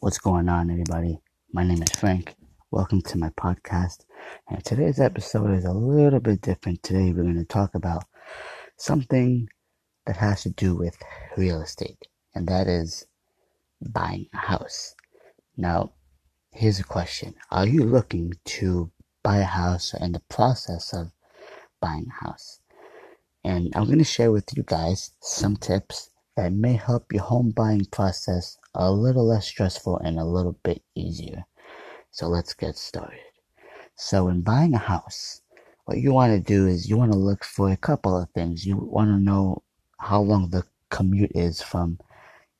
What's going on, everybody? My name is Frank. Welcome to my podcast. And today's episode is a little bit different. Today, we're going to talk about something that has to do with real estate, and that is buying a house. Now, here's a question Are you looking to buy a house or in the process of buying a house? And I'm going to share with you guys some tips that may help your home buying process a little less stressful and a little bit easier. So let's get started. So in buying a house, what you want to do is you want to look for a couple of things. You want to know how long the commute is from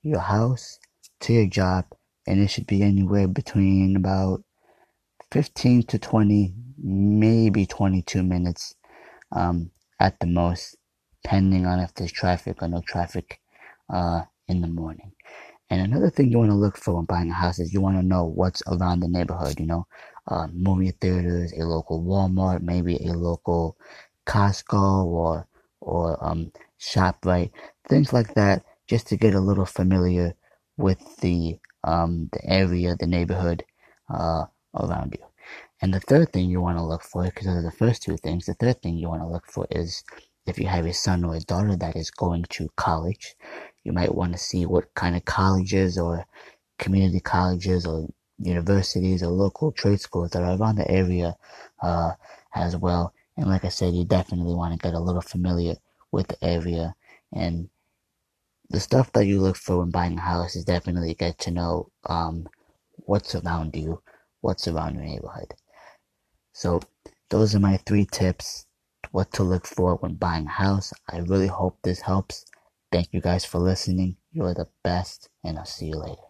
your house to your job, and it should be anywhere between about 15 to 20, maybe 22 minutes um, at the most, depending on if there's traffic or no traffic uh, in the morning. And another thing you want to look for when buying a house is you want to know what's around the neighborhood, you know, uh, movie theaters, a local Walmart, maybe a local Costco or, or, um, ShopRite, things like that, just to get a little familiar with the, um, the area, the neighborhood, uh, around you. And the third thing you want to look for, because of the first two things, the third thing you want to look for is if you have a son or a daughter that is going to college, you might want to see what kind of colleges or community colleges or universities or local trade schools that are around the area uh, as well. And like I said, you definitely want to get a little familiar with the area and the stuff that you look for when buying a house is definitely get to know um, what's around you, what's around your neighborhood. So those are my three tips what to look for when buying a house. I really hope this helps. Thank you guys for listening. You're the best, and I'll see you later.